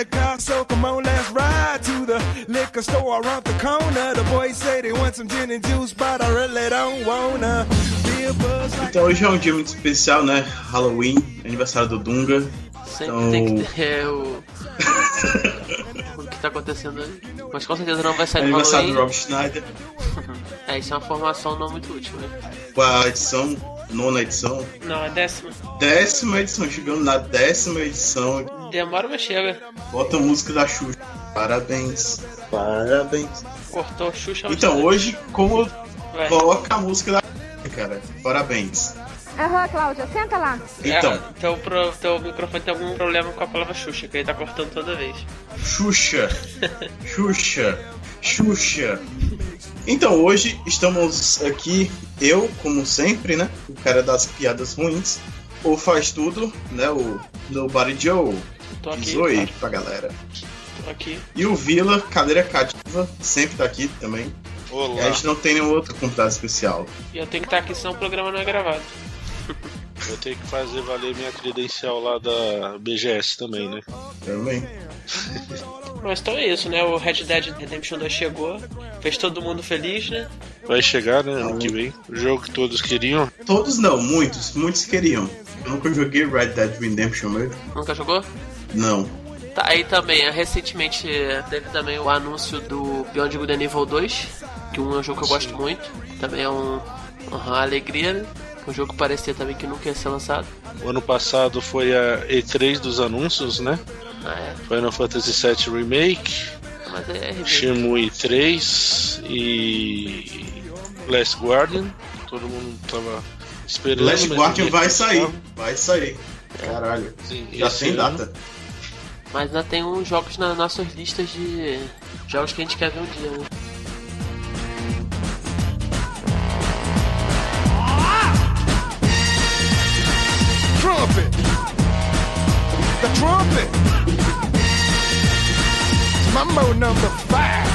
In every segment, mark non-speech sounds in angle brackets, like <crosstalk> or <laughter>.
the car, so come on, let's ride to the liquor store around the corner. The boys say they want some gin and juice, but I really don't wanna. A Então hoje é um dia muito especial, né? Halloween, aniversário do Dunga. Sempre Então- tem que ter o. o que tá acontecendo aí. Mas com certeza não vai sair aniversário do. Rob Schneider. <laughs> É, isso é uma formação não muito útil, né? Com a edição, nona edição. Não, é décima. Décima edição, chegando na décima edição. Demora, mas chega. Bota a música da Xuxa. Parabéns. Parabéns. Cortou Xuxa ao Então, hoje, como Vai. coloca a música da Xuxa, cara. Parabéns. Aham, Cláudia, senta lá. Então, É, teu, pro, teu microfone tem algum problema com a palavra Xuxa, que ele tá cortando toda vez. Xuxa. <laughs> Xuxa. Xuxa. Então, hoje estamos aqui, eu, como sempre, né? O cara das piadas ruins. Ou faz tudo, né? O Nobody Joe. Tô aqui, Diz oi cara. pra galera. tô aqui. E o Vila, cadeira cativa, sempre tá aqui também. E a Olá. gente não tem nenhum outro convidado especial. E eu tenho que estar aqui, senão o programa não é gravado. Eu tenho que fazer valer minha credencial lá da BGS também, né? Também. <laughs> Mas então é isso, né? O Red Dead Redemption 2 chegou, fez todo mundo feliz, né? Vai chegar, né? Ano que vem. O jogo que todos queriam. Todos não, muitos. Muitos queriam. Eu nunca joguei Red Dead Redemption mesmo. Nunca jogou? Não. Tá, aí também, recentemente teve também o anúncio do Beyond Good and Evil 2, que um é um jogo que eu gosto muito, também é um, uma alegria, né? Um jogo que parecia também que nunca ia ser lançado. O ano passado foi a E3 dos anúncios, né? Ah, é, Final Fantasy VII Remake, mas é remake. Shenmue 3 e Last Guardian. Todo mundo tava esperando. Last Guardian vai sair. Vai sair. Caralho. Sim, Já tem ano. data. Mas ainda tem uns jogos nas nossas listas de jogos que a gente quer ver um dia, né? trumpet. The trumpet. Mambo number five.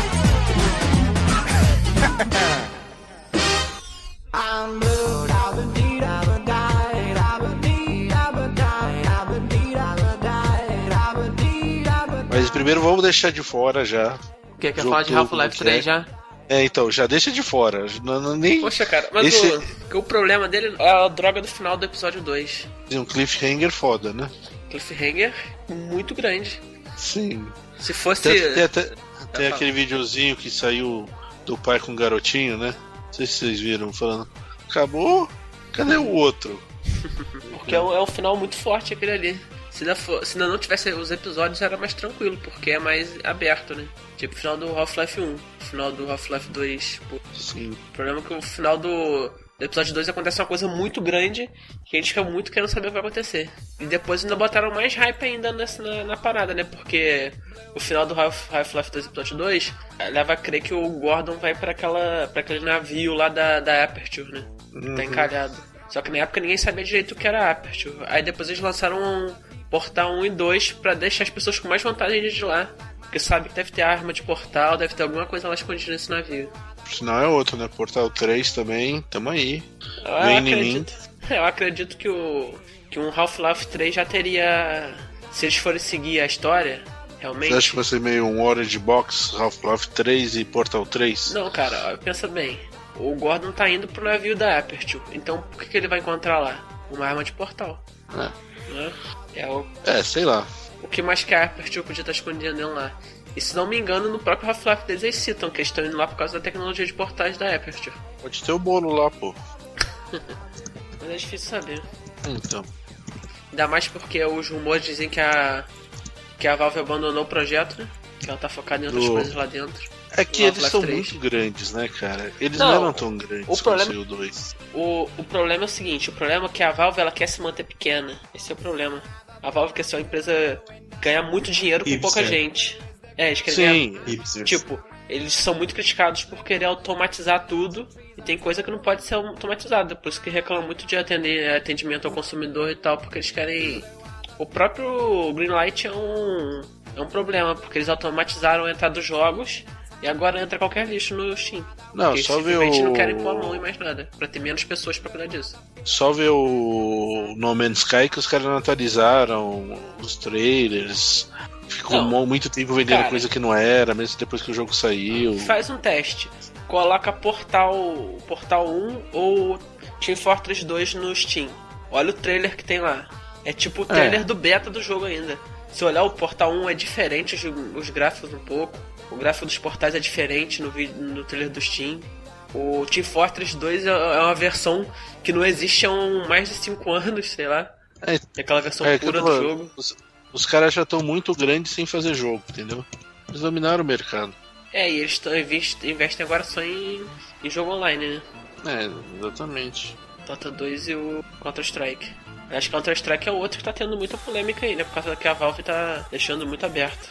Mas primeiro vamos deixar de fora já. O que? Quer Jogo falar de Half-Life que 3 é. já? É, então, já deixa de fora. Não, não- nem Poxa, cara, mas Esse- o, que o problema dele é a droga do final do episódio 2. um cliffhanger foda, né? Cliffhanger muito grande. Sim. Se fosse. Tanto, tem até, tem aquele videozinho que saiu do pai com o garotinho, né? Não sei se vocês viram, falando. Acabou? Cadê o outro? <laughs> Porque é um, é um final muito forte aquele ali. Se ainda, for- se não tivesse os episódios, era mais tranquilo, porque é mais aberto, né? Tipo o final do Half-Life 1, o final do Half-Life 2. Pô. Sim. O problema é que o final do, do episódio 2 acontece uma coisa muito grande que a gente fica muito querendo saber o que vai acontecer. E depois ainda botaram mais hype ainda nessa, na, na parada, né? Porque o final do Half- Half-Life 2 episódio 2 eh, leva a crer que o Gordon vai pra, aquela, pra aquele navio lá da, da Aperture, né? Tá encalhado. Só que na época ninguém sabia direito o que era Aperture. Aí depois eles lançaram um Portal 1 e 2 pra deixar as pessoas com mais vontade de ir de lá. Porque sabe que deve ter arma de portal, deve ter alguma coisa lá escondida nesse navio. Sinal é outro, né? Portal 3 também, tamo aí. Eu Vem mim. acredito, eu acredito que o que um Half-Life 3 já teria, se eles forem seguir a história, realmente. Você acha que vai ser meio um Orange Box, Half-Life 3 e Portal 3? Não, cara, ó, pensa bem. O Gordon tá indo pro navio da Aperture, então por que, que ele vai encontrar lá? Uma arma de portal. É. Né? É o, É, sei lá. o que mais que a Aperture podia estar escondendo lá. E se não me engano, no próprio Half-Life deles eles citam que eles estão indo lá por causa da tecnologia de portais da Aperture. Pode ter o bolo lá, pô. <laughs> Mas é difícil saber. Então. Ainda mais porque os rumores dizem que a que a Valve abandonou o projeto, né? Que ela tá focada em outras Do- coisas lá dentro. É que eles são 3. muito grandes, né, cara? Eles Não, não, eram tão grandes o problema- como o 2. O, o problema é o seguinte, o problema é que a Valve ela quer se manter pequena. Esse é o problema. A Valve quer ser uma empresa ganhar muito dinheiro com Hipster. pouca gente. É, eles querem ganhar Sim, Hipsters. Tipo, eles são muito criticados por querer automatizar tudo e tem coisa que não pode ser automatizada. Por isso que reclamam muito de atender, atendimento ao consumidor e tal, porque eles querem. O próprio Greenlight é um, é um problema, porque eles automatizaram a entrada dos jogos e agora entra qualquer lixo no Steam. Não, só ver o- não querem pôr a mão em mais nada, pra ter menos pessoas pra cuidar disso. Só ver o No Man's Sky que os caras não atualizaram os trailers, ficou Não. mu- muito tempo vendendo Cara. coisa que não era, mesmo depois que o jogo saiu. Faz um teste. Coloca Portal, Portal 1 ou Team Fortress 2 no Steam. Olha o trailer que tem lá. É tipo o trailer É. do beta do jogo ainda. Se olhar o Portal 1 é diferente, os, os gráficos um pouco. O gráfico dos portais é diferente no, vídeo, no trailer do Steam. O Team Fortress 2 é é uma versão que não existe há um- mais de 5 anos, sei lá. É, É aquela versão é, pura do jogo. Os, os caras já estão muito grandes sem fazer jogo, entendeu? Eles dominaram o mercado. É, e eles investem agora só em, em jogo online, né? É, exatamente. Dota 2 e o Counter-Strike. Acho que Counter-Strike é outro que tá tendo muita polêmica aí, né? Por causa que a Valve tá deixando muito aberto.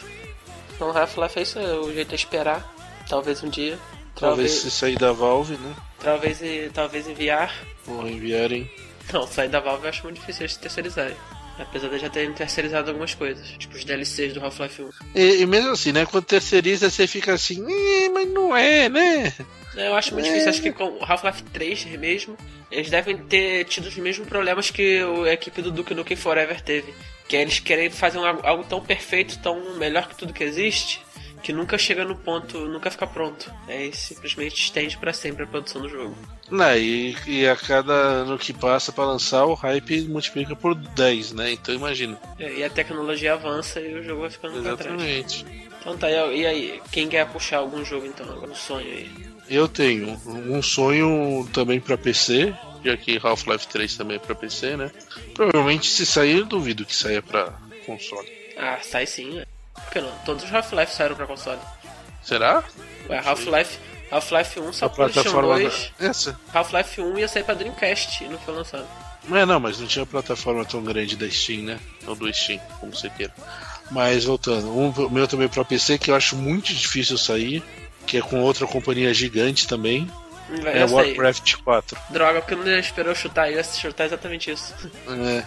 Então Half-Life é isso, é o jeito é esperar. Talvez um dia. Talvez Talvez, se sair da Valve, né? talvez, talvez enviar. Ou enviarem. Não, sair da Valve eu acho muito difícil eles terceirizarem. Apesar de já terem terceirizado algumas coisas, tipo os DLCs do Half-Life 1. E, e mesmo assim, né? Quando terceiriza, você fica assim, "Ih, mas não é, né? Eu acho muito É. difícil, acho que com o Half-Life 3 mesmo, eles devem ter tido os mesmos problemas que o- a equipe do Duke Nukem Forever teve. Que é eles querem fazer um- algo tão perfeito, tão melhor que tudo que existe, que nunca chega no ponto, nunca fica pronto. Aí simplesmente estende pra sempre a produção do jogo. Não, e, e a cada ano que passa pra lançar, o hype multiplica por 10, né? Então imagina. É, E a tecnologia avança e o jogo vai ficando pra trás. Exatamente. Então tá, e e aí, quem quer puxar algum jogo então? Algum sonho aí? Eu tenho um sonho também pra PC, já que Half-Life 3 também é pra PC, né? Provavelmente se sair, eu duvido que saia pra console. Ah, sai sim, né? Por que não? Todos os Half-Life saíram pra console. Será? Ué, Half-Life Half-Life 1 só A pro PlayStation plataforma 2. da... Essa? Half-Life 1 ia sair pra Dreamcast e não foi lançado. É não, mas não tinha plataforma tão grande da Steam, né? Ou do Steam, como você queira. Mas voltando, um o meu também pra PC que eu acho muito difícil sair, que é com outra companhia gigante também, É. Warcraft 4. Droga, porque não esperou eu chutar, eu ia chutar exatamente isso. É.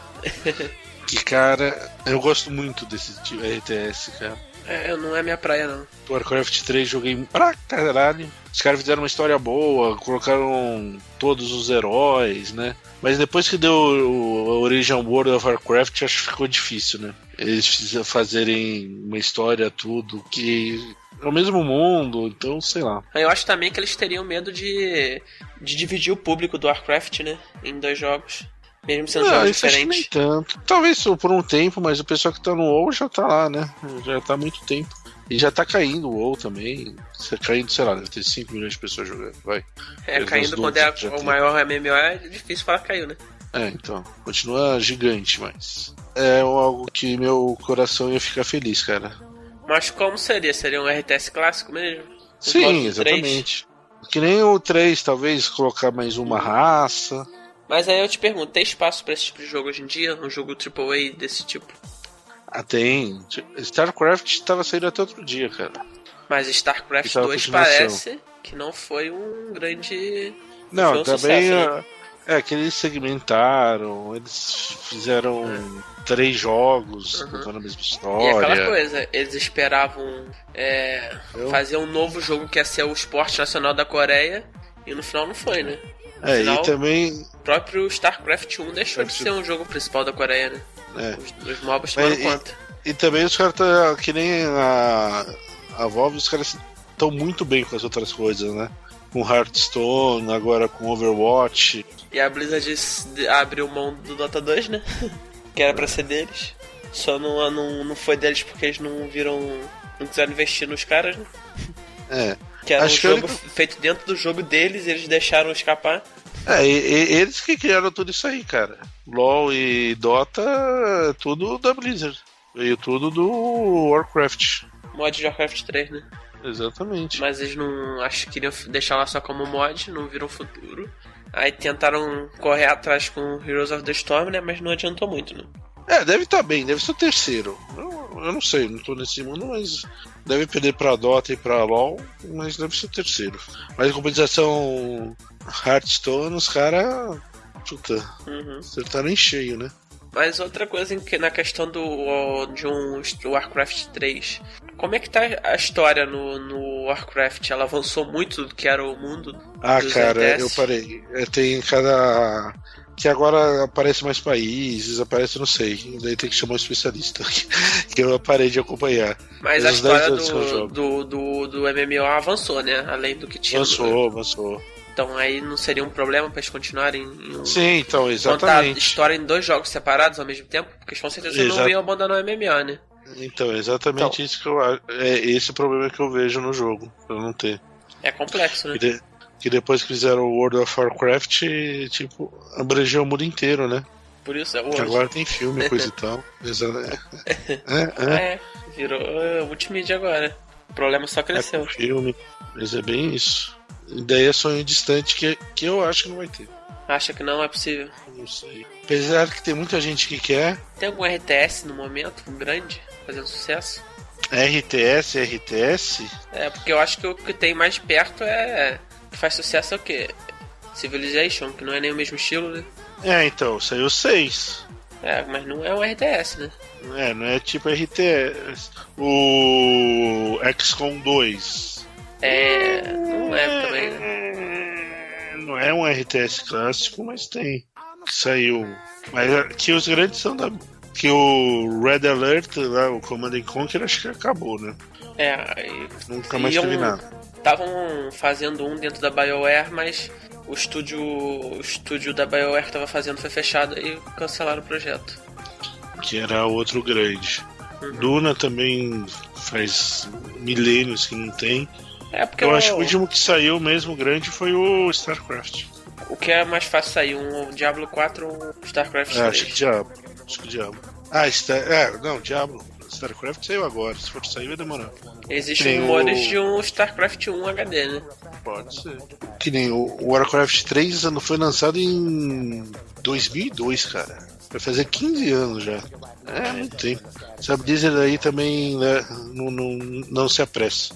<laughs> que cara, eu gosto muito desse tipo RTS, cara. É, não é minha praia não. Warcraft 3 joguei pra caralho. Os caras fizeram uma história boa, colocaram todos os heróis, né? Mas depois que deu o, a Origin World of Warcraft, acho que ficou difícil, né? Eles fizeram fazerem uma história, tudo, que é o mesmo mundo, então sei lá. Eu acho também que eles teriam medo de, de dividir o público do Warcraft, né? Em dois jogos. Mesmo sendo Não, jogos isso acho que nem diferentes. tanto. Talvez por um tempo, mas o pessoal que tá no WoW já tá lá, né? Já tá há muito tempo. E já tá caindo o WoW também. Tá caindo, sei lá, deve ter 5 milhões de pessoas jogando. Vai. É, caindo quando é o tem. maior MMO é difícil falar que caiu, né? É, então. Continua gigante, mas. É algo que meu coração ia ficar feliz, cara. Mas como seria? Seria um RTS clássico mesmo? Sim, exatamente. Que nem o 3, talvez colocar mais uma raça. Mas aí eu te pergunto, tem espaço pra esse tipo de jogo hoje em dia? Um jogo AAA desse tipo? Ah, tem. StarCraft tava saindo até outro dia, cara. Mas StarCraft Então, a 2 continuação. parece que não foi um grande. Não, Foi um também. sucesso, ah, É, que eles segmentaram, eles fizeram três jogos Uhum. contando a mesma E é aquela história. coisa, eles esperavam é, fazer um novo jogo que ia ser o esporte nacional da Coreia e no final não foi, né? No É, final, e também. o próprio StarCraft 1 deixou de ser um jogo principal da Coreia, né? É, Os, os MOBAs tomaram e- conta. e também os caras tá. Que nem a. A Valve, os caras estão muito bem com as outras coisas, né? Com Hearthstone, agora com Overwatch. E a Blizzard abriu mão do Dota 2, né? <laughs> que era pra ser deles. Só não, não, não foi deles porque eles não viram. não quiseram investir nos caras, né? <laughs> É. Que era Acho um jogo feito dentro do jogo deles e eles deixaram escapar. É, e- e- eles que criaram tudo isso aí, cara. LoL e Dota, tudo da Blizzard. Veio tudo do Warcraft. Mod de Warcraft 3, né? Exatamente. Mas eles não. Acho que queriam deixar lá só como mod, não viram futuro. Aí tentaram correr atrás com Heroes of the Storm, né? Mas não adiantou muito, né? É, deve estar bem, deve ser o terceiro. Eu, eu não sei, não tô nesse mundo, mas deve perder pra Dota e pra LoL, mas deve ser o terceiro. Mas em compensação Hearthstone, os caras. Puta, Uhum. acertaram em cheio, né? Mas outra coisa em que, na questão do de um Warcraft 3, como é que tá a história no, no Warcraft? Ela avançou muito do que era o mundo Ah, cara, RTS? eu parei. Tem cada. que agora aparece mais países, aparece, não sei. Daí tem que chamar um especialista. <laughs> que eu parei de acompanhar. Mas a história do, do, do, do, MMO avançou, né? Além do que tinha. Avançou, avançou. Então aí não seria um problema para eles continuarem em Sim, então, exatamente. Contar história em dois jogos separados ao mesmo tempo? Porque com certeza Exato. não iam abandonar o MMO, né? Então, exatamente então, isso que eu acho. É esse o problema que eu vejo no jogo, pra não ter. É complexo, né? Que, de, que depois que fizeram o World of Warcraft, tipo, abrangeu o mundo inteiro, né? Por isso é hoje. agora tem filme, coisa e <laughs> tal. <laughs> É, é, é. virou uh, multimídia agora. O problema só cresceu. É filme, mas é bem isso. Ideia sonho distante que, que eu acho que não vai ter. Acha que não é possível? Não sei. Apesar que tem muita gente que quer. Tem algum RTS no momento, grande, fazendo sucesso? RTS, RTS? É, porque eu acho que o que tem mais perto é. que faz sucesso é o quê? Civilization, que não é nem o mesmo estilo, né? É, então, saiu 6. É, mas não é um RTS, né? É, não é tipo RTS. O XCOM 2. É, não é também, né? Não é um RTS clássico, mas tem. Que saiu. Mas que os grandes são da. Que o Red Alert, lá, o Command Conquer, acho que acabou, né? É, e, Nunca mais teve nada. Estavam fazendo um dentro da BioWare, mas o estúdio, o estúdio da BioWare que estava fazendo foi fechado e cancelaram o projeto. Que era outro grande. Uhum. Duna também faz milênios que não tem. É porque eu, eu acho que o último que saiu mesmo grande foi o StarCraft. O que é mais fácil sair, um Diablo 4 ou um StarCraft 3? É, acho que Diablo. Acho que Diablo. Ah, Star... é, não, Diablo. StarCraft saiu agora, se for sair vai demorar. Existem rumores o... de um StarCraft 1 HD, né? Pode ser. Que nem o Warcraft 3 não foi lançado em 2002, cara. Vai fazer 15 anos já. É, muito tempo. Sabe, dizer aí também né, não, não, não se apressa.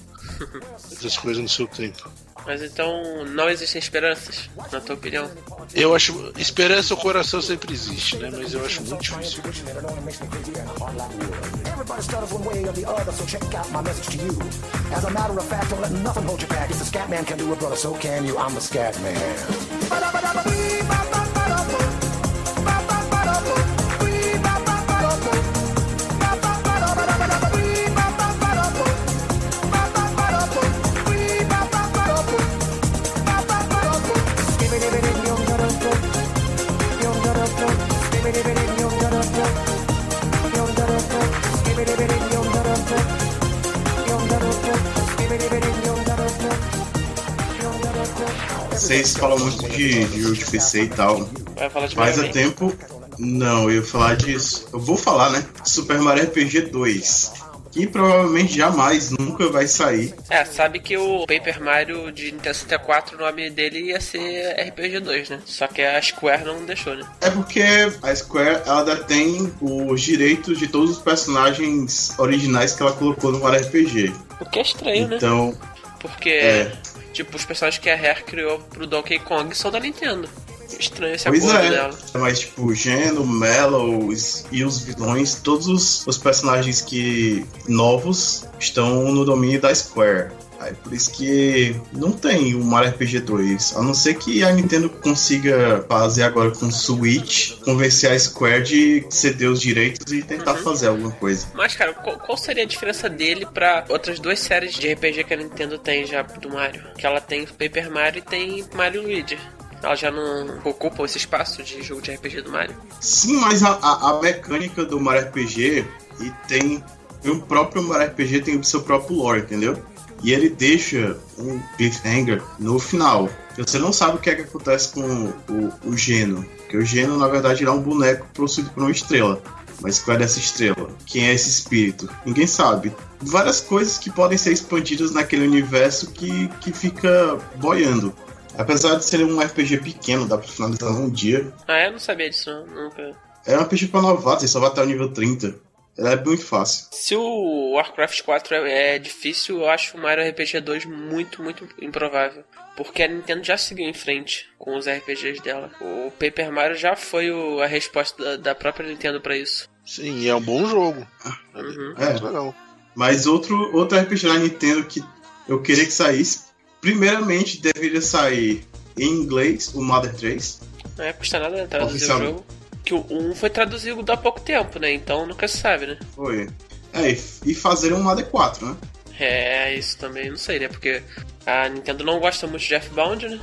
Essas coisas no seu tempo. Mas então não existem esperanças, na tua opinião? Eu acho. Esperança o coração sempre existe, né? Mas eu acho muito difícil. Everybody Vocês falam muito de, de e tal. Vai falar de Mas há tempo. Não, eu ia falar disso. Eu vou falar, né? Super Mario RPG 2 que provavelmente jamais nunca vai sair. É, sabe que o Paper Mario de Nintendo 64, o nome dele ia ser RPG 2, né? Só que a Square não deixou, né? É porque a Square ela tem os direitos de todos os personagens originais que ela colocou no Mario RPG. O que é estranho, então, né? Então. Porque. É. Tipo, os personagens que a Rare criou pro Donkey Kong são da Nintendo. Estranho esse pois é. dela. Mas, tipo, Geno, Mellow e os vilões, todos os, os personagens que novos estão no domínio da Square. Aí por isso que não tem o Mario RPG 2. A não ser que a Nintendo consiga fazer agora com o Switch, convencer a Square de ceder os direitos e tentar uhum. fazer alguma coisa. Mas, cara, qual, qual, seria a diferença dele para outras duas séries de RPG que a Nintendo tem já do Mario? Que ela tem Paper Mario e tem Mario Luigi ela já não ocupa esse espaço de jogo de RPG do Mario. Sim, mas a, a, a mecânica do Mario RPG e tem o próprio Mario RPG tem o seu próprio lore, entendeu? E ele deixa um cliffhanger no final. Você não sabe o que é que acontece com o, o Geno. Porque o Geno, na verdade, é um boneco possuído por uma estrela. Mas qual é dessa estrela? Quem é esse espírito? Ninguém sabe. Várias coisas que podem ser expandidas naquele universo que, que fica boiando. Apesar de ser um RPG pequeno, dá pra finalizar num dia. Ah, eu não sabia disso, nunca. É um RPG pra novato, você só vai até o nível 30. Ela é muito fácil. Se o Warcraft 4 é, é difícil, eu acho o Mario RPG 2 muito, muito improvável. Porque a Nintendo já seguiu em frente com os RPGs dela. O Paper Mario já foi o, a resposta da, da, própria Nintendo para isso. Sim, é um bom jogo. Uhum. É, legal. Mas outro, outro RPG da Nintendo que eu queria que saísse, primeiramente deveria sair em inglês, o Mother 3. Não é custa nada traduzir o jogo. Que o 1 foi traduzido há pouco tempo, né? Então nunca se sabe, né? Foi. É, e, fazer um Mother 4, né? É, isso também não sei, né? Porque a Nintendo não gosta muito de F-Bound, né?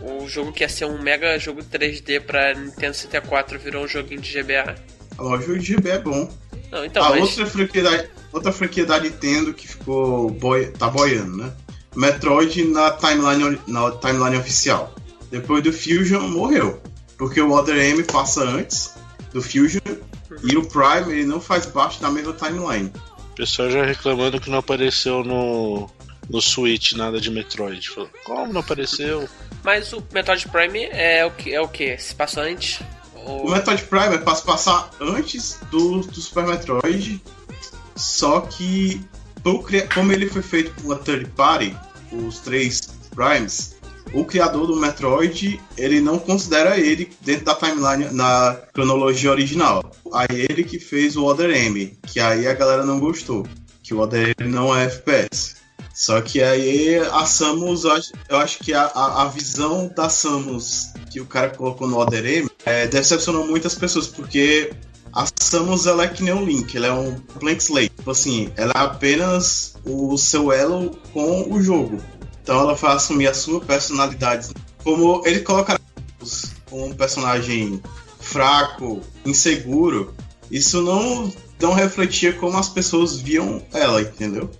O jogo que ia ser um mega jogo 3D pra Nintendo 64 virou um joguinho de GBA. A loja de GB é bom. Não, então, a mas. outra franquia, da, outra franquia da Nintendo que ficou boi, tá boiando, né? Metroid na timeline, na timeline oficial. Depois do Fusion, morreu. Porque o Other M passa antes do Fusion e o Prime ele não faz parte da mesma timeline. O pessoal já reclamando que não apareceu no, no Switch nada de Metroid. Falou, como não apareceu? Mas o Metroid Prime é o que? É o que? Se passa antes? Ou... O Metroid Prime é pra se passar antes do, do Super Metroid, só que como ele foi feito por third party, os três Primes, o criador do Metroid, ele não considera ele dentro da timeline na cronologia original. Aí ele que fez o Other M, que aí a galera não gostou, que o Other M não é FPS. Só que aí a Samus, eu acho que a, a, a visão da Samus que o cara colocou no Other M é, decepcionou muitas pessoas, porque a Samus ela é que nem o Link, ela é um blank slate. Tipo assim, ela é apenas o seu elo com o jogo. Então ela vai assumir a sua personalidade. Como ele coloca um personagem fraco, inseguro, isso não, não refletia como as pessoas viam ela, entendeu?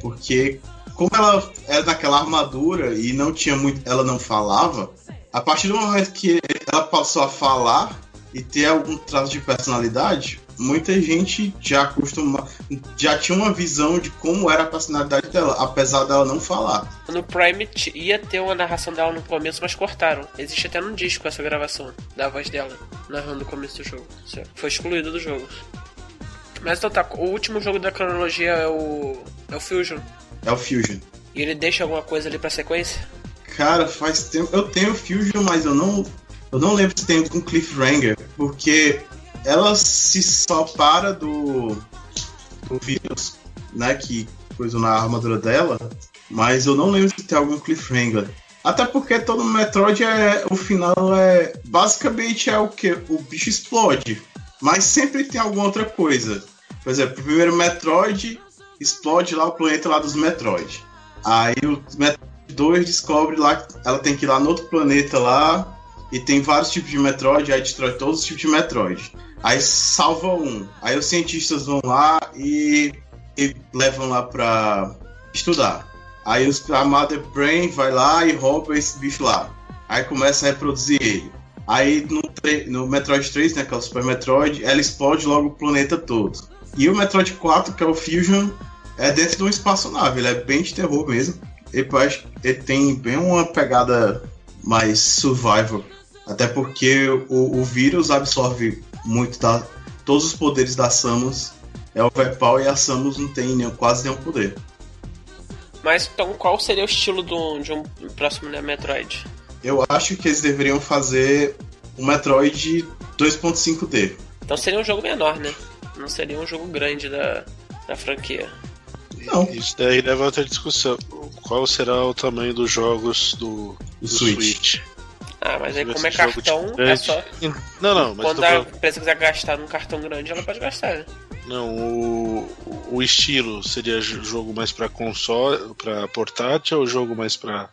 Porque como ela era naquela armadura e não tinha muito, ela não falava, a partir do momento que ela passou a falar e ter algum traço de personalidade, muita gente já acostuma, já tinha uma visão de como era a personalidade dela, apesar dela não falar. No Prime ia ter uma narração dela no começo, mas cortaram. Existe até num disco essa gravação da voz dela, narrando o começo do jogo. Foi excluído do jogo. Mas então tá, o último jogo da cronologia é o. é o Fusion. É o Fusion. E ele deixa alguma coisa ali pra sequência? Cara, faz tempo. Eu tenho Fusion, mas eu não. Eu não lembro se tem algum Cliffhanger, porque ela se separa do. do vírus, né? Que coisa na armadura dela. Mas eu não lembro se tem algum Cliffhanger. Até porque todo Metroid é. O final é. Basicamente é o que? O bicho explode. Mas sempre tem alguma outra coisa. Por exemplo, o primeiro Metroid explode lá o planeta lá dos Metroid. Aí o Metroid 2 descobre lá que ela tem que ir lá no outro planeta lá. E tem vários tipos de Metroid, aí destrói todos os tipos de Metroid. Aí salva um. Aí os cientistas vão lá e, e levam lá pra estudar. Aí os, a Mother Brain vai lá e rouba esse bicho lá. Aí começa a reproduzir ele. Aí no, no Metroid 3, né, que é o Super Metroid, ela explode logo o planeta todo. E o Metroid 4, que é o Fusion, é dentro de uma espaçonave. Ele é bem de terror mesmo. Ele, ele tem bem uma pegada mais survival. Até porque o, o vírus absorve muito da, todos os poderes da Samus. É overpower e a Samus não tem nenhum, quase nenhum poder. Mas então qual seria o estilo do, de um próximo né, Metroid? Eu acho que eles deveriam fazer um Metroid 2.5D. Então seria um jogo menor, né? Não seria um jogo grande da, da franquia. Não. Isso daí leva a outra discussão. Qual será o tamanho dos jogos do, O do Switch. Switch? Ah, mas aí como é cartão, é só. Não, não, mas Quando a falando- empresa quiser gastar num cartão grande, ela pode gastar, né? não, o, o estilo seria jogo mais pra console, pra portátil ou jogo mais pra.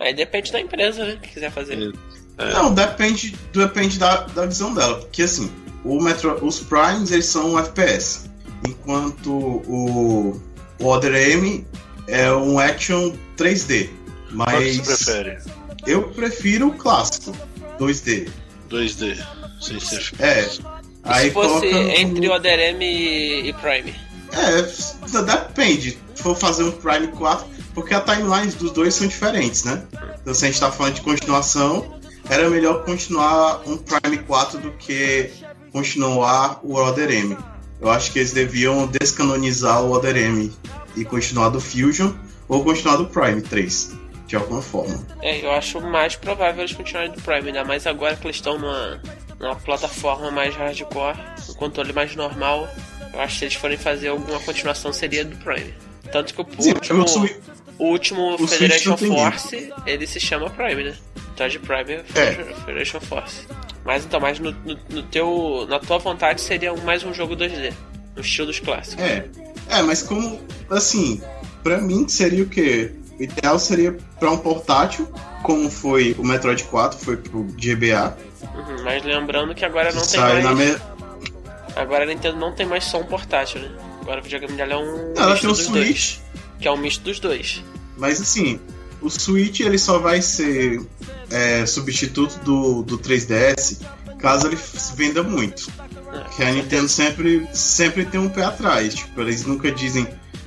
Aí depende da empresa, né? Que quiser fazer. É. Não, depende, depende da, da visão dela. Porque assim, o Metro, os Primes eles são um FPS. Enquanto o, o Other M é um action 3D. Qual que você Mas prefere? Eu prefiro o clássico 2D. 2D, sem ser É. E Aí se fosse entre o ADRM e, e Prime? É, depende. Se for fazer um Prime 4, porque a timeline dos dois são diferentes, né? Então, se a gente tá falando de continuação, era melhor continuar um Prime 4 do que continuar o Other M. Eu acho que eles deviam descanonizar o Other M e continuar do Fusion ou continuar do Prime 3, de alguma forma. É, eu acho mais provável eles continuarem do Prime, ainda mais agora que eles estão numa, numa plataforma mais hardcore, um controle mais normal. Eu acho que se eles forem fazer alguma continuação seria do Prime. Tanto que o Sim, último, o último o Federation Force, ele se chama Prime, né? Charge Prime é Federation Force. Mas então, mas no, no, no teu, na tua vontade seria mais um jogo 2D, no estilo dos clássicos. É. É, mas como. Assim, pra mim seria o quê? O ideal seria pra um portátil, como foi o Metroid 4, foi pro GBA. Uhum, mas lembrando que agora não tem mais. me... Agora a Nintendo não tem mais só um portátil, né? Agora o videogame dela é um Ela misto tem o dos Switch, dois. Que é um misto dos dois. mas assim, o Switch ele só vai ser é, substituto do, do 3DS caso ele venda muito. É, Que a Nintendo sempre, sempre tem um pé atrás. Tipo, eles nunca dizem.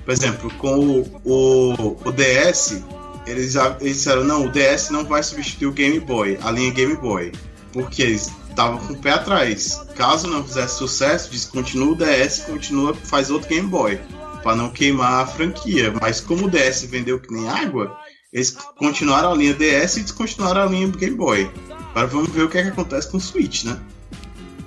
Por exemplo, com o, o, o DS, eles, eles disseram: não, o DS não vai substituir o Game Boy, a linha Game Boy. Porque eles estavam com o pé atrás. Caso não fizesse sucesso, descontinua o DS, continua, faz outro Game Boy. Pra não queimar a franquia. Mas como o DS vendeu que nem água, eles continuaram a linha DS e descontinuaram a linha Game Boy. Agora vamos ver o que, é que acontece com o Switch, né?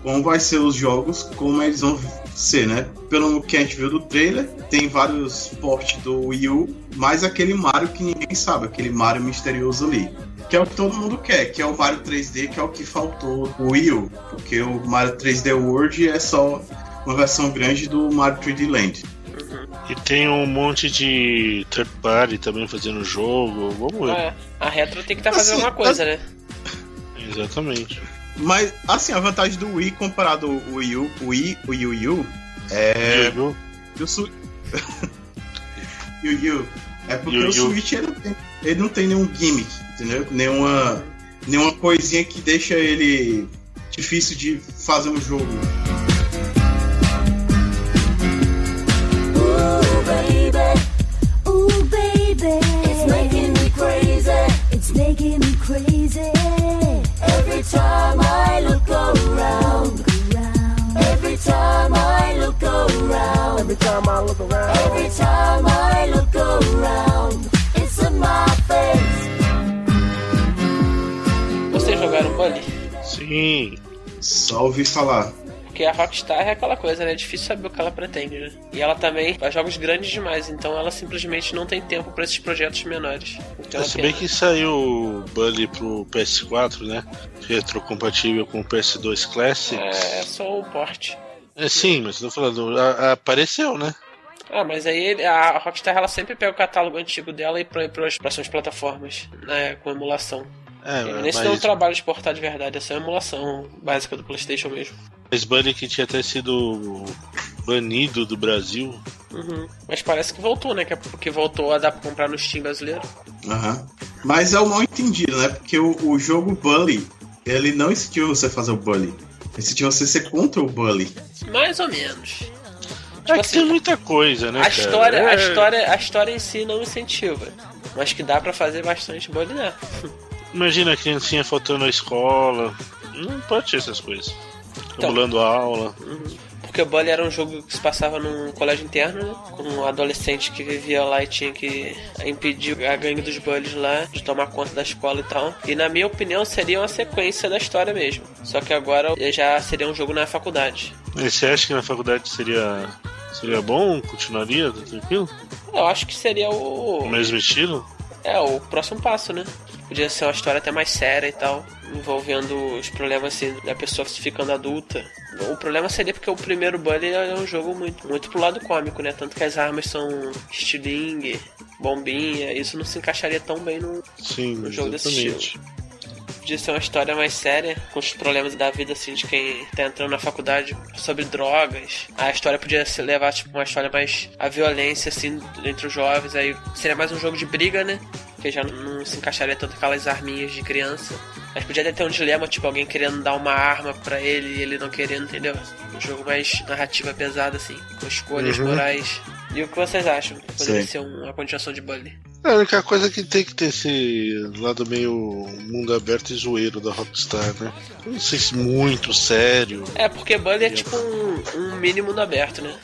Como vai ser os jogos, como eles vão ser, né? Pelo que a gente viu do trailer, tem vários portes do Wii U, mais aquele Mario que ninguém sabe, aquele Mario misterioso ali. Que é o que todo mundo quer, que é o Mario 3D, que é o que faltou o Wii U. Porque o Mario 3D World é só uma versão grande do Mario 3D Land. E tem um monte de third party também fazendo jogo. Vamos ver. É, a Retro tem que estar fazendo Assim, uma coisa, né? Exatamente. Mas, assim, a vantagem do Wii comparado ao Wii U, o Wii, o Wii U, Wii U é... E o Su... <laughs> Yu Yu. É porque Yu o Yu. Switch ele não, tem, ele não tem nenhum gimmick, entendeu? Nenhuma, nenhuma coisinha que deixa ele difícil de fazer um jogo. Ooh, baby. Ooh, baby. It's making me crazy. It's making me crazy. Vocês jogaram Bully? Sim. Só ouvi falar. Porque a Rockstar é aquela coisa, né? É difícil saber o que ela pretende, né? E ela também faz jogos grandes demais, então ela simplesmente não tem tempo pra esses projetos menores. Então É, é se bem que saiu o Bully pro PS4, né? Retrocompatível com o PS2 Classic. É só o porte. É, sim, mas tô falando, a- a- apareceu, né? Ah, mas aí a Rockstar ela sempre pega o catálogo antigo dela e põe para as próximas plataformas, né? Com emulação. É, se mas, deu um trabalho de exportar de verdade, é só uma emulação básica do PlayStation mesmo. mas Bully que tinha até sido banido do Brasil. Uhum. Mas parece que voltou, né? Que, que voltou a dar pra comprar no Steam brasileiro. Aham. Mas é o mal entendido, né? Porque o, o jogo Bully, ele não incentiva você a fazer o Bully. Ele incentiva você a ser contra o Bully. Mais ou menos. é Tipo que assim, tem muita coisa, né? a cara? história, a É, história, a história em si não incentiva. Mas que dá pra fazer bastante bullying, né? Imagina a criancinha faltando à escola. Não pode ter essas coisas. Então. Cabulando a aula. Porque o Bully era um jogo que se passava num colégio interno, né? com um adolescente que vivia lá e tinha que impedir a gangue dos Bullies lá de tomar conta da escola e tal. E na minha opinião seria uma sequência da história mesmo. Só que agora já seria um jogo na faculdade. Mas você acha que na faculdade seria, seria bom? Continuaria? Tranquilo? Eu acho que seria o. O mesmo estilo? É, o próximo passo, né? Podia ser uma história até mais séria e tal, envolvendo os problemas assim, da pessoa se ficando adulta. O problema seria porque o primeiro Bully é um jogo muito, muito pro lado cômico, né? Tanto que as armas são estilingue, bombinha, isso não se encaixaria tão bem no. Sim, Um jogo desse exatamente. Podia ser uma história mais séria, com os problemas da vida assim de quem tá entrando na faculdade sobre drogas. A história podia se levar, tipo, uma história mais a violência, assim, entre os jovens. Aí seria mais um jogo de briga, né? Que já não se encaixaria tanto aquelas arminhas de criança. Mas podia ter um dilema, tipo, alguém querendo dar uma arma pra ele e ele não querendo, entendeu? Um jogo mais narrativa pesada, assim, com escolhas Uhum. morais. E o que vocês acham? Poderia Sei. ser uma continuação de Bully. É, a única coisa que tem que ter esse lado meio mundo aberto e zoeiro da Rockstar, né? Não sei se muito sério. É, porque Bully é tipo um, um mini mundo aberto, né?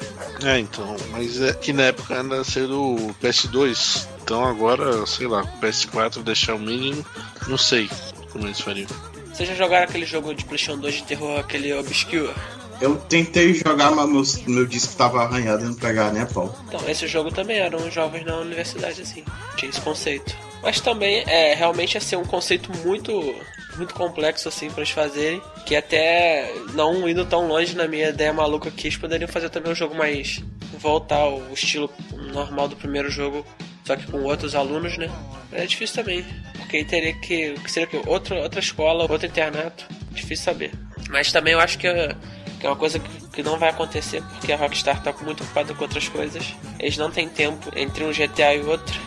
É, então, mas é que na época ainda ser do PS2. Então agora, sei lá, o PS4 deixar o mínimo, não sei como eles fariam. Vocês já jogaram aquele jogo de PlayStation 2 de terror, aquele Obscure? Eu tentei jogar, mas meu, meu disco tava arranhado e não pegava nem a pau. Então, esse jogo também eram jovens na universidade, assim. Tinha esse conceito. Mas também, é, realmente ia ser um conceito muito muito complexo, assim, pra eles fazerem. Que até, não indo tão longe na minha ideia maluca que eles poderiam fazer também um jogo mais... Voltar ao estilo normal do primeiro jogo, só que com outros alunos, né? É difícil também. Porque teria que... que seria que outra, outra escola, outro internato. Difícil saber. Mas também eu acho que... que é uma coisa que, que não vai acontecer porque a Rockstar tá muito ocupada com outras coisas. Eles não têm tempo entre um GTA e outro.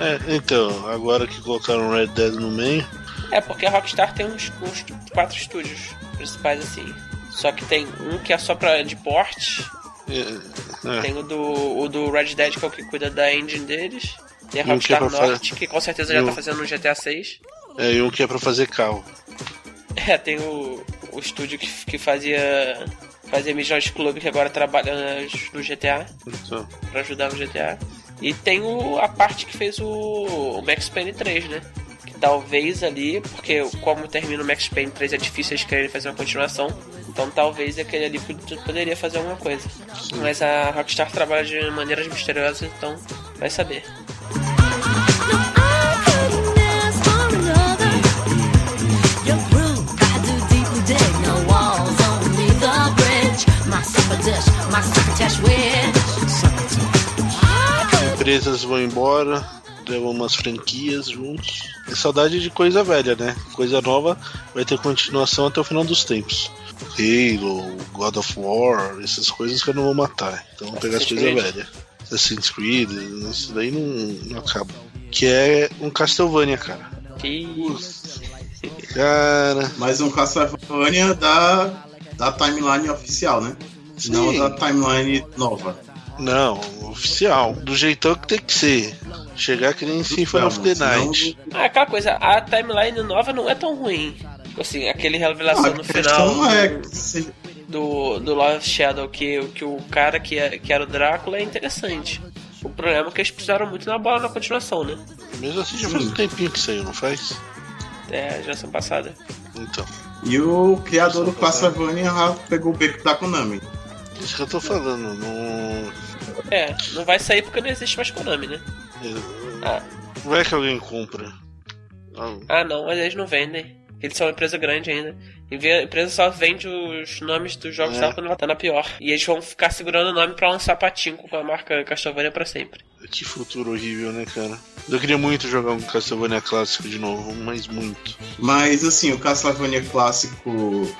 É, então, agora que colocaram Red Dead no meio, É, porque a Rockstar tem uns, uns quatro estúdios principais assim. Só que tem um que é só pra de porte, é, é, tem o do, o do Red Dead que é o que cuida da engine deles. Tem a E um que é Rockstar Norte, que com certeza já um- tá fazendo no GTA 6. é, e um que é pra fazer carro. <laughs> É, tem o, o estúdio que, que fazia fazia Missions Club que agora trabalha no GTA. Então, pra ajudar no GTA. E tem o, a parte que fez o, o Max Payne 3, né? Que talvez ali, porque como termina o Max Payne 3 é difícil eles quererem fazer uma continuação. Então talvez aquele ali pod- poderia fazer alguma coisa. Mas a Rockstar trabalha de maneiras misteriosas, então vai saber. Empresas vão embora, levam umas franquias juntos. É saudade de coisa velha, né? Coisa nova vai ter continuação até o final dos tempos. Halo, God of War, essas coisas que eu não vou matar. Então vou pegar as coisas velhas. Assassin's Creed, isso daí não, não acaba. Que é um Castlevania, cara. E Cara, Mais um Castlevania da, da timeline oficial, né? Não Sim. da timeline nova. não, oficial. Do jeitão que tem que ser. Chegar que nem Symphony of the Senão- Night. ah, aquela coisa, a timeline nova não é tão ruim. Assim, aquele revelação Ah, no final. não é se- do, do Lost Shadow que, que o cara que, é, que era o Drácula é interessante. O problema é que eles precisaram muito na bola na continuação, né? Mesmo assim já faz um tempinho que saiu, não faz? É, a geração passada. Então. E o criador do Castlevania já pegou o beco da Konami. Isso que eu tô falando, não. É, não vai sair porque não existe mais Konami, né? Ah, Não é que alguém compra. Ah, ah não, mas eles não vendem. Eles são uma empresa grande ainda. A empresa só vende os nomes dos jogos É. dela quando ela tá na pior. E eles vão ficar segurando o nome pra lançar patinho com a marca Castlevania pra sempre. Que futuro horrível, né, cara? Eu queria muito jogar um Castlevania clássico de novo, mas muito. Mas assim, o Castlevania clássico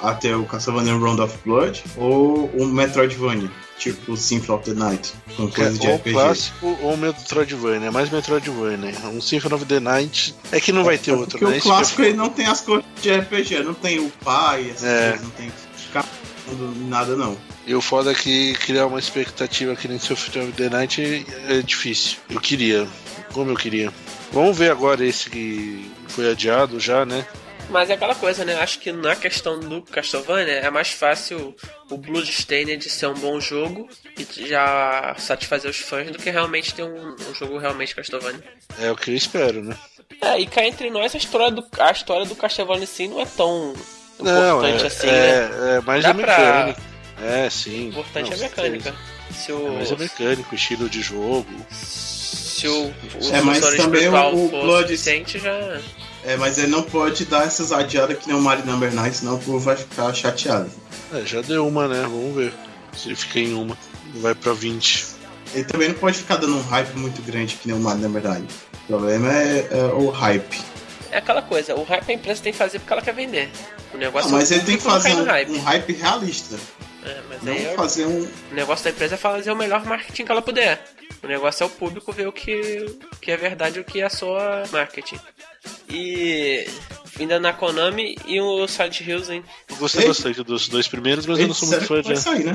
até o Castlevania Round of Blood ou o Metroidvania, tipo Symphony of the Night, com coisa de ou RPG. clássico ou Metroidvania, mais Metroidvania. Um Symphony of the Night é que não vai ter outro, Porque né? o é clássico ele não tem as coisas de RPG, não tem o pai, essas É. coisas, não tem ficar nada não. E o foda é que criar uma expectativa que nem Symphony of the Night é difícil. Eu queria, como eu queria. Vamos ver agora esse que foi adiado já, né? Mas é aquela coisa, né? Acho que na questão do Castlevania é mais fácil o Bloodstained ser um bom jogo e já satisfazer os fãs do que realmente ter um, um jogo realmente Castlevania. É o que eu espero, né? É, e cá entre nós a história do, a história do Castlevania sim não é tão Não, é, assim, é, né? é mais Dá a pra- mecânica. É, sim. O importante Não, é a mecânica. Se o, É mais a mecânica, o estilo de jogo. se o, o É, mas também o- o Blood- suficiente, já... É, mas ele não pode dar essas adiadas que nem o Mario Number 9, senão o povo vai ficar chateado. É, já deu uma, né? Vamos ver. Se ele fica em uma. Vai pra 20. Ele também não pode ficar dando um hype muito grande que nem o Mario Number 9. O problema é, é o hype. É aquela coisa, o hype a empresa tem que fazer porque ela quer vender. O negócio mas é o ele tem que não fazer um, no um hype realista. É, mas Não aí é- fazer um. o negócio da empresa é fazer o melhor marketing que ela puder. O negócio é o público ver o que, que é verdade o que é só marketing. E ainda na Konami e o Silent Hills, hein? Eu gostei Ei. bastante dos dois primeiros, mas eu não sou muito fã de. sair, né?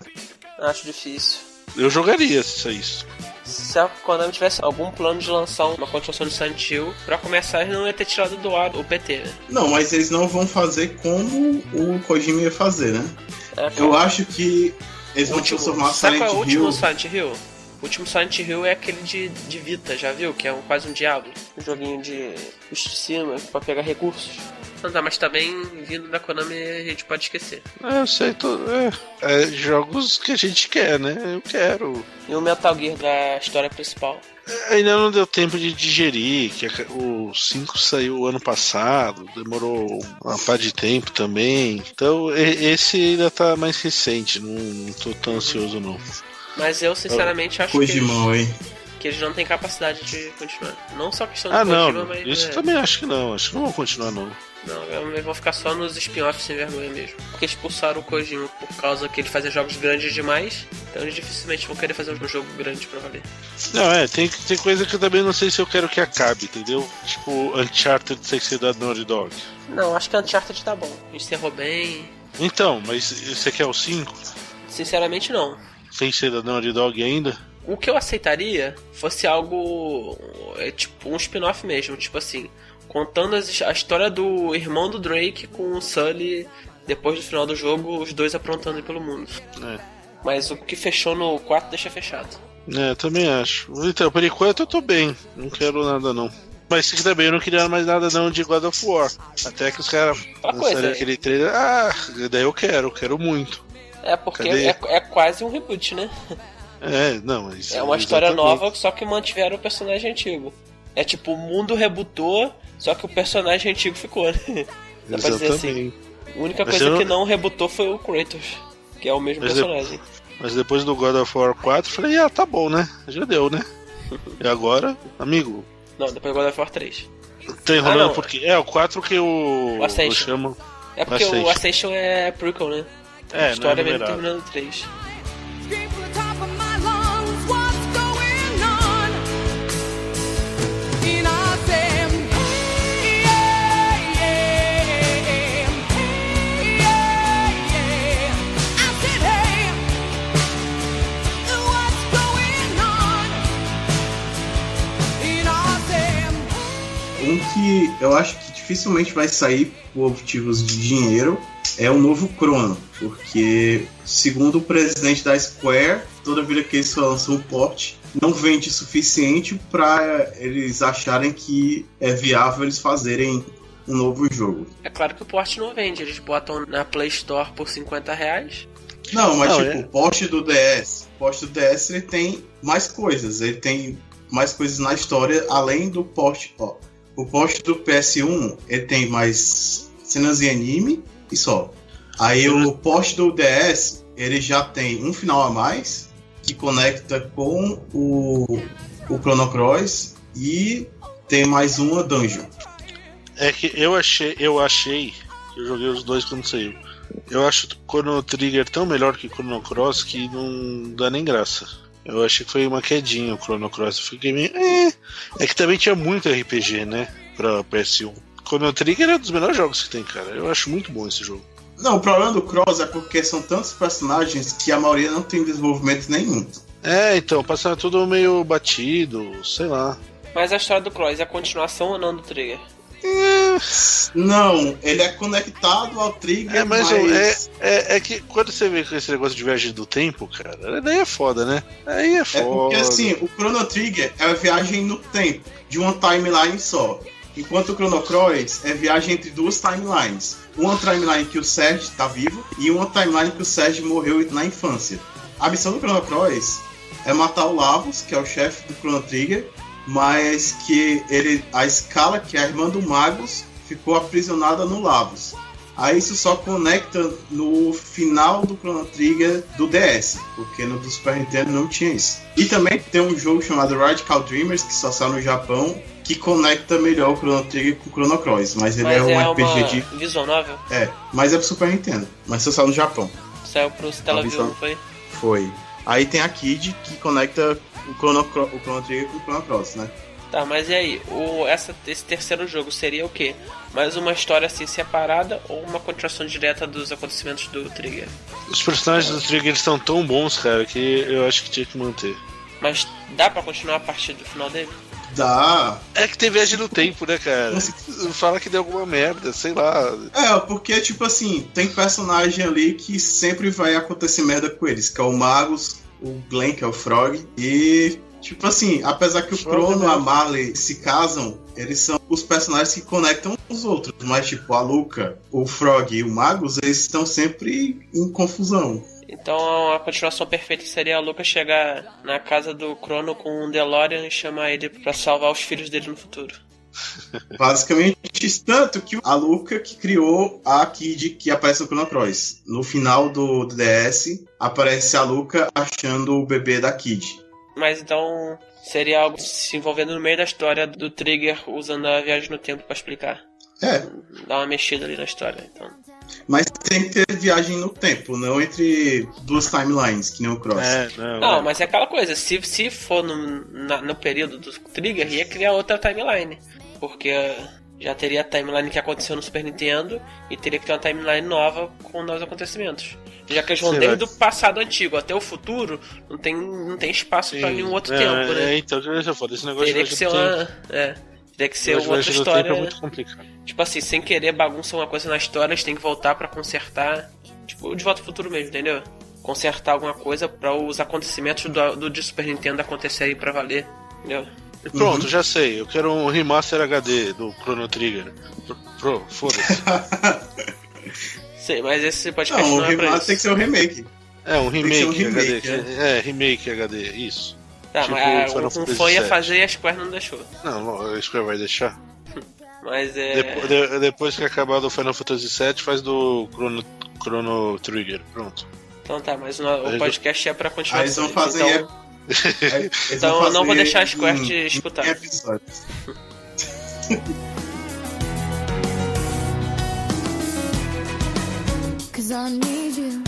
Acho difícil. Eu jogaria se saísse. Se a Konami tivesse algum plano de lançar uma continuação do Silent Hill, pra começar eles não ia ter tirado do ar o PT, né? Não, mas eles não vão fazer como o Kojima ia fazer, né? É, Eu acho que eles vão último, transformar sabe qual é o Silent último Hill. Silent Hill? O último Silent Hill é aquele de, de Vita, já viu? Que é um, quase um diabo. Um joguinho de de cima pra pegar recursos. Então tá, mas também vindo da Konami a gente pode esquecer. É, eu sei, tô, é, é jogos que a gente quer, né? Eu quero. E o Metal Gear da história principal. É, Ainda não deu tempo de digerir, que o 5 saiu ano passado, demorou uma par de tempo também. Então esse ainda tá mais recente, não, não tô tão ansioso não. Mas eu, sinceramente, acho que Coisa de eles, mão, hein? que eles não têm capacidade de continuar. Não só questão de Ah não, mas. isso é, também acho que não, acho que não vão continuar não. Não, eles vão ficar só nos spin-offs sem vergonha mesmo. Porque expulsaram o Kojima por causa que ele fazia jogos grandes demais. Então eles dificilmente vão querer fazer um jogo grande pra valer. Não, é, tem, tem coisa que eu também não sei se eu quero que acabe, entendeu? Tipo, Uncharted sem ser da Naughty Dog. Não, acho que Uncharted tá bom. Encerrou bem. Então, mas você quer o 5? Sinceramente, não. Sem ser da Naughty Dog ainda? O que eu aceitaria fosse algo. É, tipo, um spin-off mesmo. Tipo assim, contando a história do irmão do Drake com o Sully depois do final do jogo, os dois aprontando pelo mundo. É. Mas o que fechou no 4 deixa fechado. É, também acho. Então, por enquanto eu tô bem. Não quero nada não. Mas também eu não queria mais nada não de God of War. Até que os caras lançaram aquele trailer. Ah, daí eu quero, eu quero muito. É, porque é, é quase um reboot, né? É, não, mas. É uma história exatamente. nova, só que mantiveram o personagem antigo. É tipo, o mundo rebutou, só que o personagem antigo ficou, né? Dá pra dizer assim. A única Mas coisa não- que não rebutou foi o Kratos, que é o mesmo Mas personagem. Mas depois do God of War 4, eu falei, ah, tá bom, né? Já deu, né? E agora, amigo, Não, depois God of War 3. tá enrolando Ah, porque. É, o 4 que o. O Ascension. É porque o Ascension. Ascension é prequel, né? É, a história não é mesmo numerado. terminando no 3. Scream que eu acho que dificilmente vai sair por motivos de dinheiro é o novo Chrono, porque segundo o presidente da Square, toda vida que eles lançam um porte não vende o suficiente para eles acharem que é viável eles fazerem um novo jogo. É claro que o port não vende, eles botam na Play Store por 50 reais. Não, mas Não, tipo, é. o poste do DS, o poste do DS ele tem mais coisas, ele tem mais coisas na história além do poste, ó. O poste do PS1, ele tem mais cenas em anime e só. Aí o poste do DS, ele já tem um final a mais que conecta com o o Chrono Cross e tem mais uma dungeon. É que eu achei, eu achei, eu joguei os dois quando saiu. Eu acho o Chrono Trigger tão melhor que o Chrono Cross que não dá nem graça. Eu achei que foi uma quedinha o Chrono Cross. Eu fiquei meio. É, é que também tinha muito RPG, né? Pra PS1. Chrono Trigger é um dos melhores jogos que tem, cara. Eu acho muito bom esse jogo. Não, o problema do Cross é porque são tantos personagens que a maioria não tem desenvolvimento nenhum. É, então, passava tudo meio batido, sei lá. Mas a história do Cross é a continuação ou não do Trigger? Não, ele é conectado ao trigger, É, mas mas, o- é, é, é que quando você vê com esse negócio de viagem do tempo, cara, daí é foda, né? Aí é é foda. porque assim, o Chrono Trigger é a viagem no tempo, de uma timeline só. Enquanto o Chrono Cross é viagem entre duas timelines. Uma timeline que o Serge tá vivo e uma timeline que o Serge morreu na infância. A missão do Chrono Cross é matar o Lavos, que é o chefe do Chrono Trigger, mas que ele a escala, que é a irmã do Magus, ficou aprisionada no Lavos. Aí isso só conecta no final do Chrono Trigger do DS, porque no do Super Nintendo não tinha isso. E também tem um jogo chamado Radical Dreamers, que só saiu no Japão, que conecta melhor o Chrono Trigger com o Chrono Cross, mas ele Mas é um é RPG uma de. visual novel? É, mas é pro Super Nintendo, mas só saiu no Japão. Saiu pro Television, visual- foi? Foi. Aí tem a Kid que conecta o Chrono, o Chrono Trigger com o Chrono Cross, né? Tá, mas e aí? O, essa, esse terceiro jogo seria o quê? Mais uma história assim separada ou uma continuação direta dos acontecimentos do Trigger? Os personagens do Trigger estão tão bons, cara, que eu acho que tinha que manter. Mas dá pra continuar a partir do final dele? Dá. É que tem viagem no tempo, né, cara? Fala que deu alguma merda, sei lá. É, porque, tipo assim, tem personagem ali que sempre vai acontecer merda com eles, que é o Magus, o Glenn, que é o Frog, e Tipo assim, apesar que o Crono e a Marley se casam, eles são os personagens que conectam os outros. Mas, tipo, a Luca, o Frog e o Magus, eles estão sempre em confusão. Então a continuação perfeita seria a Luca chegar na casa do Crono com um DeLorean e chamar ele pra salvar os filhos dele no futuro. <laughs> Basicamente, tanto que a Luca que criou a Kid que aparece no Chrono Cross. No final do DS, aparece a Luca achando o bebê da Kid. Mas então seria algo se envolvendo no meio da história do Trigger usando a viagem no tempo pra explicar. É, Dar uma mexida ali na história. Então. mas tem que ter viagem no tempo, não entre duas timelines, que nem o Cross. É, não, Não, é. mas é aquela coisa, se, se for no, na- no período do Trigger, ia criar outra timeline. Porque já teria a timeline que aconteceu no Super Nintendo e teria que ter uma timeline nova com novos acontecimentos. Já que eles vão desde o passado antigo até o futuro, não tem, não tem espaço pra Sim. nenhum outro é, tempo, né? É, então, eu já falei, esse negócio teria de que ser tempo- uma. É, teria que ser outra história. é muito complicado. Tipo assim, sem querer bagunça uma coisa na história, eles têm que voltar pra consertar. Tipo, de volta ao futuro mesmo, entendeu? Consertar alguma coisa pra os acontecimentos do, do de Super Nintendo acontecerem pra valer, entendeu? Pronto, Uhum. já sei. Eu quero um remaster HD do Chrono Trigger. Pro, pro foda-se. <laughs> Sei, mas esse podcast Não, o não, é pra isso. tem que ser o remake. É, um remake, um remake, HD. É. remake HD, isso. Tá, tipo mas Final um, um fã ia fazer e a Square não deixou. Não, a Square vai deixar. <laughs> Mas é. Depo- de- depois que acabar do Final Fantasy VII, faz do Chrono, Chrono Trigger. Pronto. Então tá, mas o, o podcast é pra continuar. Aí eles vão assim, fazer. Então, é- <laughs> Então vão eu não vou deixar a Square te em escutar. episódios. <laughs> Cause I need you,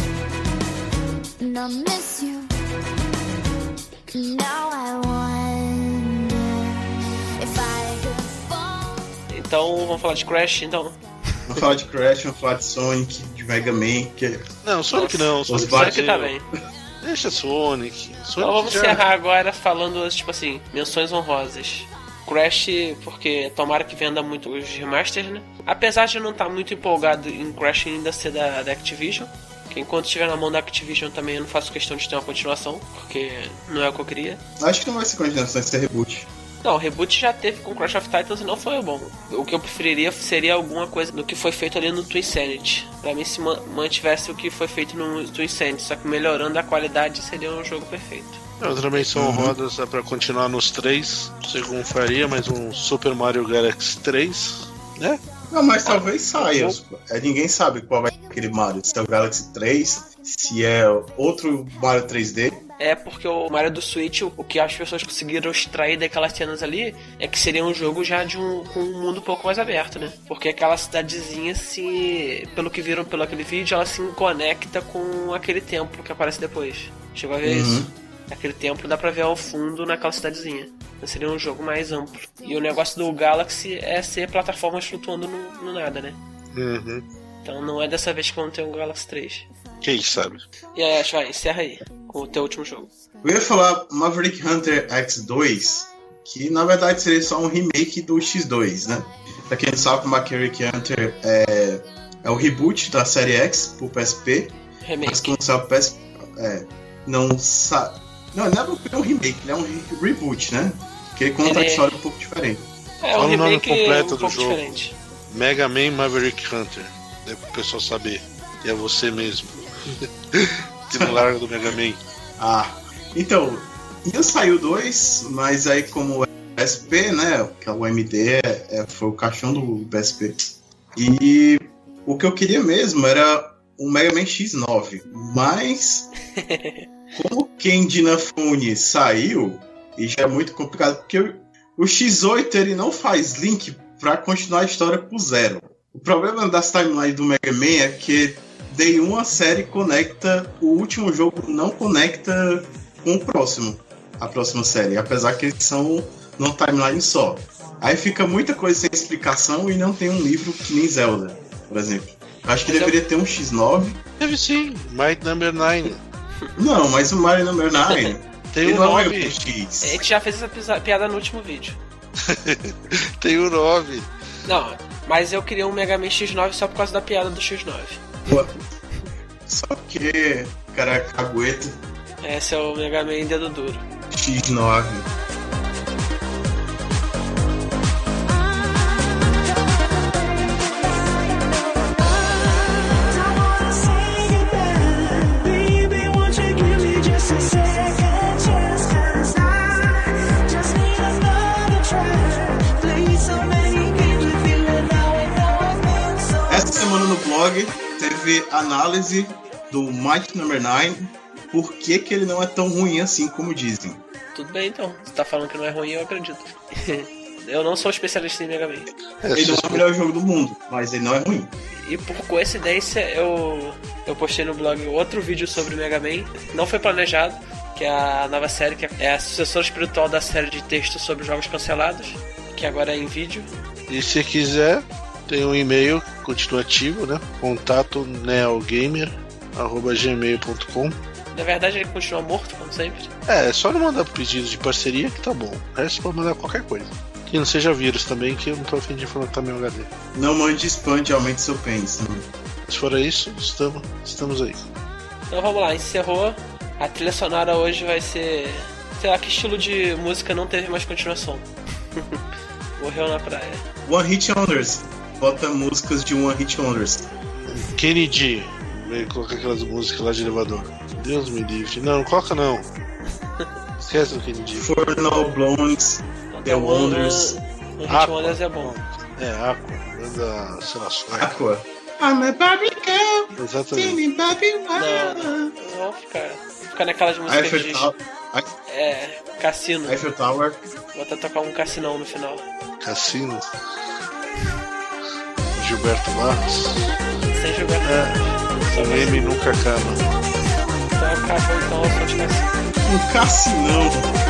and I miss you. Now I wonder if I could fall. então vamos falar de Crash, então. Vamos falar de Crash, vamos falar de Sonic, de Mega Man, que Não, Sonic não. Sonic Os Sonic tá bem. Deixa Sonic. Sonic Então vamos já- encerrar agora falando, tipo assim, menções honrosas. Crash, porque tomara que venda muito os remasters, né? Apesar de não estar muito empolgado em Crash ainda ser da, da Activision, que enquanto estiver na mão da Activision também eu não faço questão de ter uma continuação, porque não é o que eu queria. acho que não vai ser continuação, vai ser reboot. Não, o reboot já teve com Crash of Titans e não foi bom. O que eu preferiria seria alguma coisa do que foi feito ali no Twin Sanity. Pra mim, se ma- mantivesse o que foi feito no Twin Sanity, só que melhorando a qualidade, seria um jogo perfeito. Outra menção honrosa é pra continuar nos três. Não sei como faria, mas um Super Mario Galaxy 3. Né? Não, mas talvez saia. É, ninguém sabe qual vai ser aquele Mario. Se é o Galaxy 3, se é outro Mario 3D. É porque o Mario do Switch, o o que as pessoas conseguiram extrair daquelas cenas ali é que seria um jogo já de um, com um mundo um pouco mais aberto, né? Porque aquela cidadezinha se. Pelo que viram pelo aquele vídeo, ela se conecta com aquele templo que aparece depois. Chegou a ver Uhum. isso? Aquele templo dá pra ver ao fundo naquela cidadezinha. Então seria um jogo mais amplo. E o negócio do Galaxy é ser plataformas flutuando no, no nada, né? Uhum. Então não é dessa vez que vamos ter um Galaxy 3. Quem sabe? E aí, Ash, vai, encerra aí com o teu último jogo. Eu ia falar Maverick Hunter X2, que na verdade seria só um remake do X2, né? Pra quem não sabe, Maverick Hunter é, é o reboot da série X pro PSP, mas Remake. quem não sabe, o PS, é, não sabe. Não, não é um remake, ele é um re- reboot, né? Que ele conta Ele a é- história um pouco diferente. É Fala um o nome completo um do jogo. diferente. Mega Man Maverick Hunter. É pro pessoal saber. E é você mesmo. <laughs> que não larga do Mega Man. <laughs> Ah, então, ia sair o 2, mas aí como é PSP, né, que é o MD, é- foi o caixão do PSP. E o que eu queria mesmo era o Mega Man X9, mas <laughs> como o Ken Dinafune saiu, e já é muito complicado, porque o, o X8 ele não faz link pra continuar a história pro zero. O problema das timelines do Mega Man é que Day 1 a série conecta, o último jogo não conecta com o próximo, a próxima série, apesar que eles são numa timeline só. Aí fica muita coisa sem explicação e não tem um livro que nem Zelda, por exemplo. Acho que deveria ter um X9. Teve sim, Might Number 9. Não, mas o Mario Number 9 <laughs> Tem ele o não é o 9. A X. gente já fez essa piada no último vídeo. <laughs> Tem o 9. Não, mas eu queria um Mega Man X9 só por causa da piada do X9. Só que, cara, cagueta. Esse é o Mega Man dedo duro. X9. Blog teve análise do Might Number 9. Por que, que ele não é tão ruim assim como dizem? Tudo bem então. Você tá falando que não é ruim, eu acredito. <laughs> eu não sou especialista em Mega Man. É, Ele não é o melhor jogo do mundo, mas ele não é ruim. E por coincidência, eu, eu postei no blog outro vídeo sobre Mega Man. Não foi planejado, que é a nova série, que é a sucessora espiritual da série de textos sobre jogos cancelados, que agora é em vídeo. E se quiser, tem um e-mail continuativo, né? Contato neogamer.gmail.com Na verdade, ele continua morto, como sempre. É, é só não mandar pedido de parceria que tá bom. O resto pode mandar qualquer coisa. Que não seja vírus também, que eu não tô afim de formatar meu HD. Não mande spam e aumente seu pênis. né? Se for isso, estamos, estamos aí. Então vamos lá, encerrou. A trilha sonora hoje vai ser. Sei lá que estilo de música não teve mais continuação. <laughs> Morreu na praia. One Hit Wonders. Bota músicas de One Hit Wonders. Kennedy, vem colocar aquelas músicas lá de elevador. Deus me livre. Não, não coloca não. Esquece do Kennedy. For No Blondes. The Wonders. O Hit. Wonders é bom. É, Aqua, banda, sei lá. Aqua. I'm a Barbie girl. Exatamente. Barbie Não, vamos ficar. Ficar naquelas músicas Eiffel, de. Tower, É. Cassino. Eiffel Tower. Vou até tocar um cassinão no final. Cassino. Gilberto Barros. Sem jogar. Só O vai- M nunca acaba. Então acabou então o som de cassino. Um cassinão.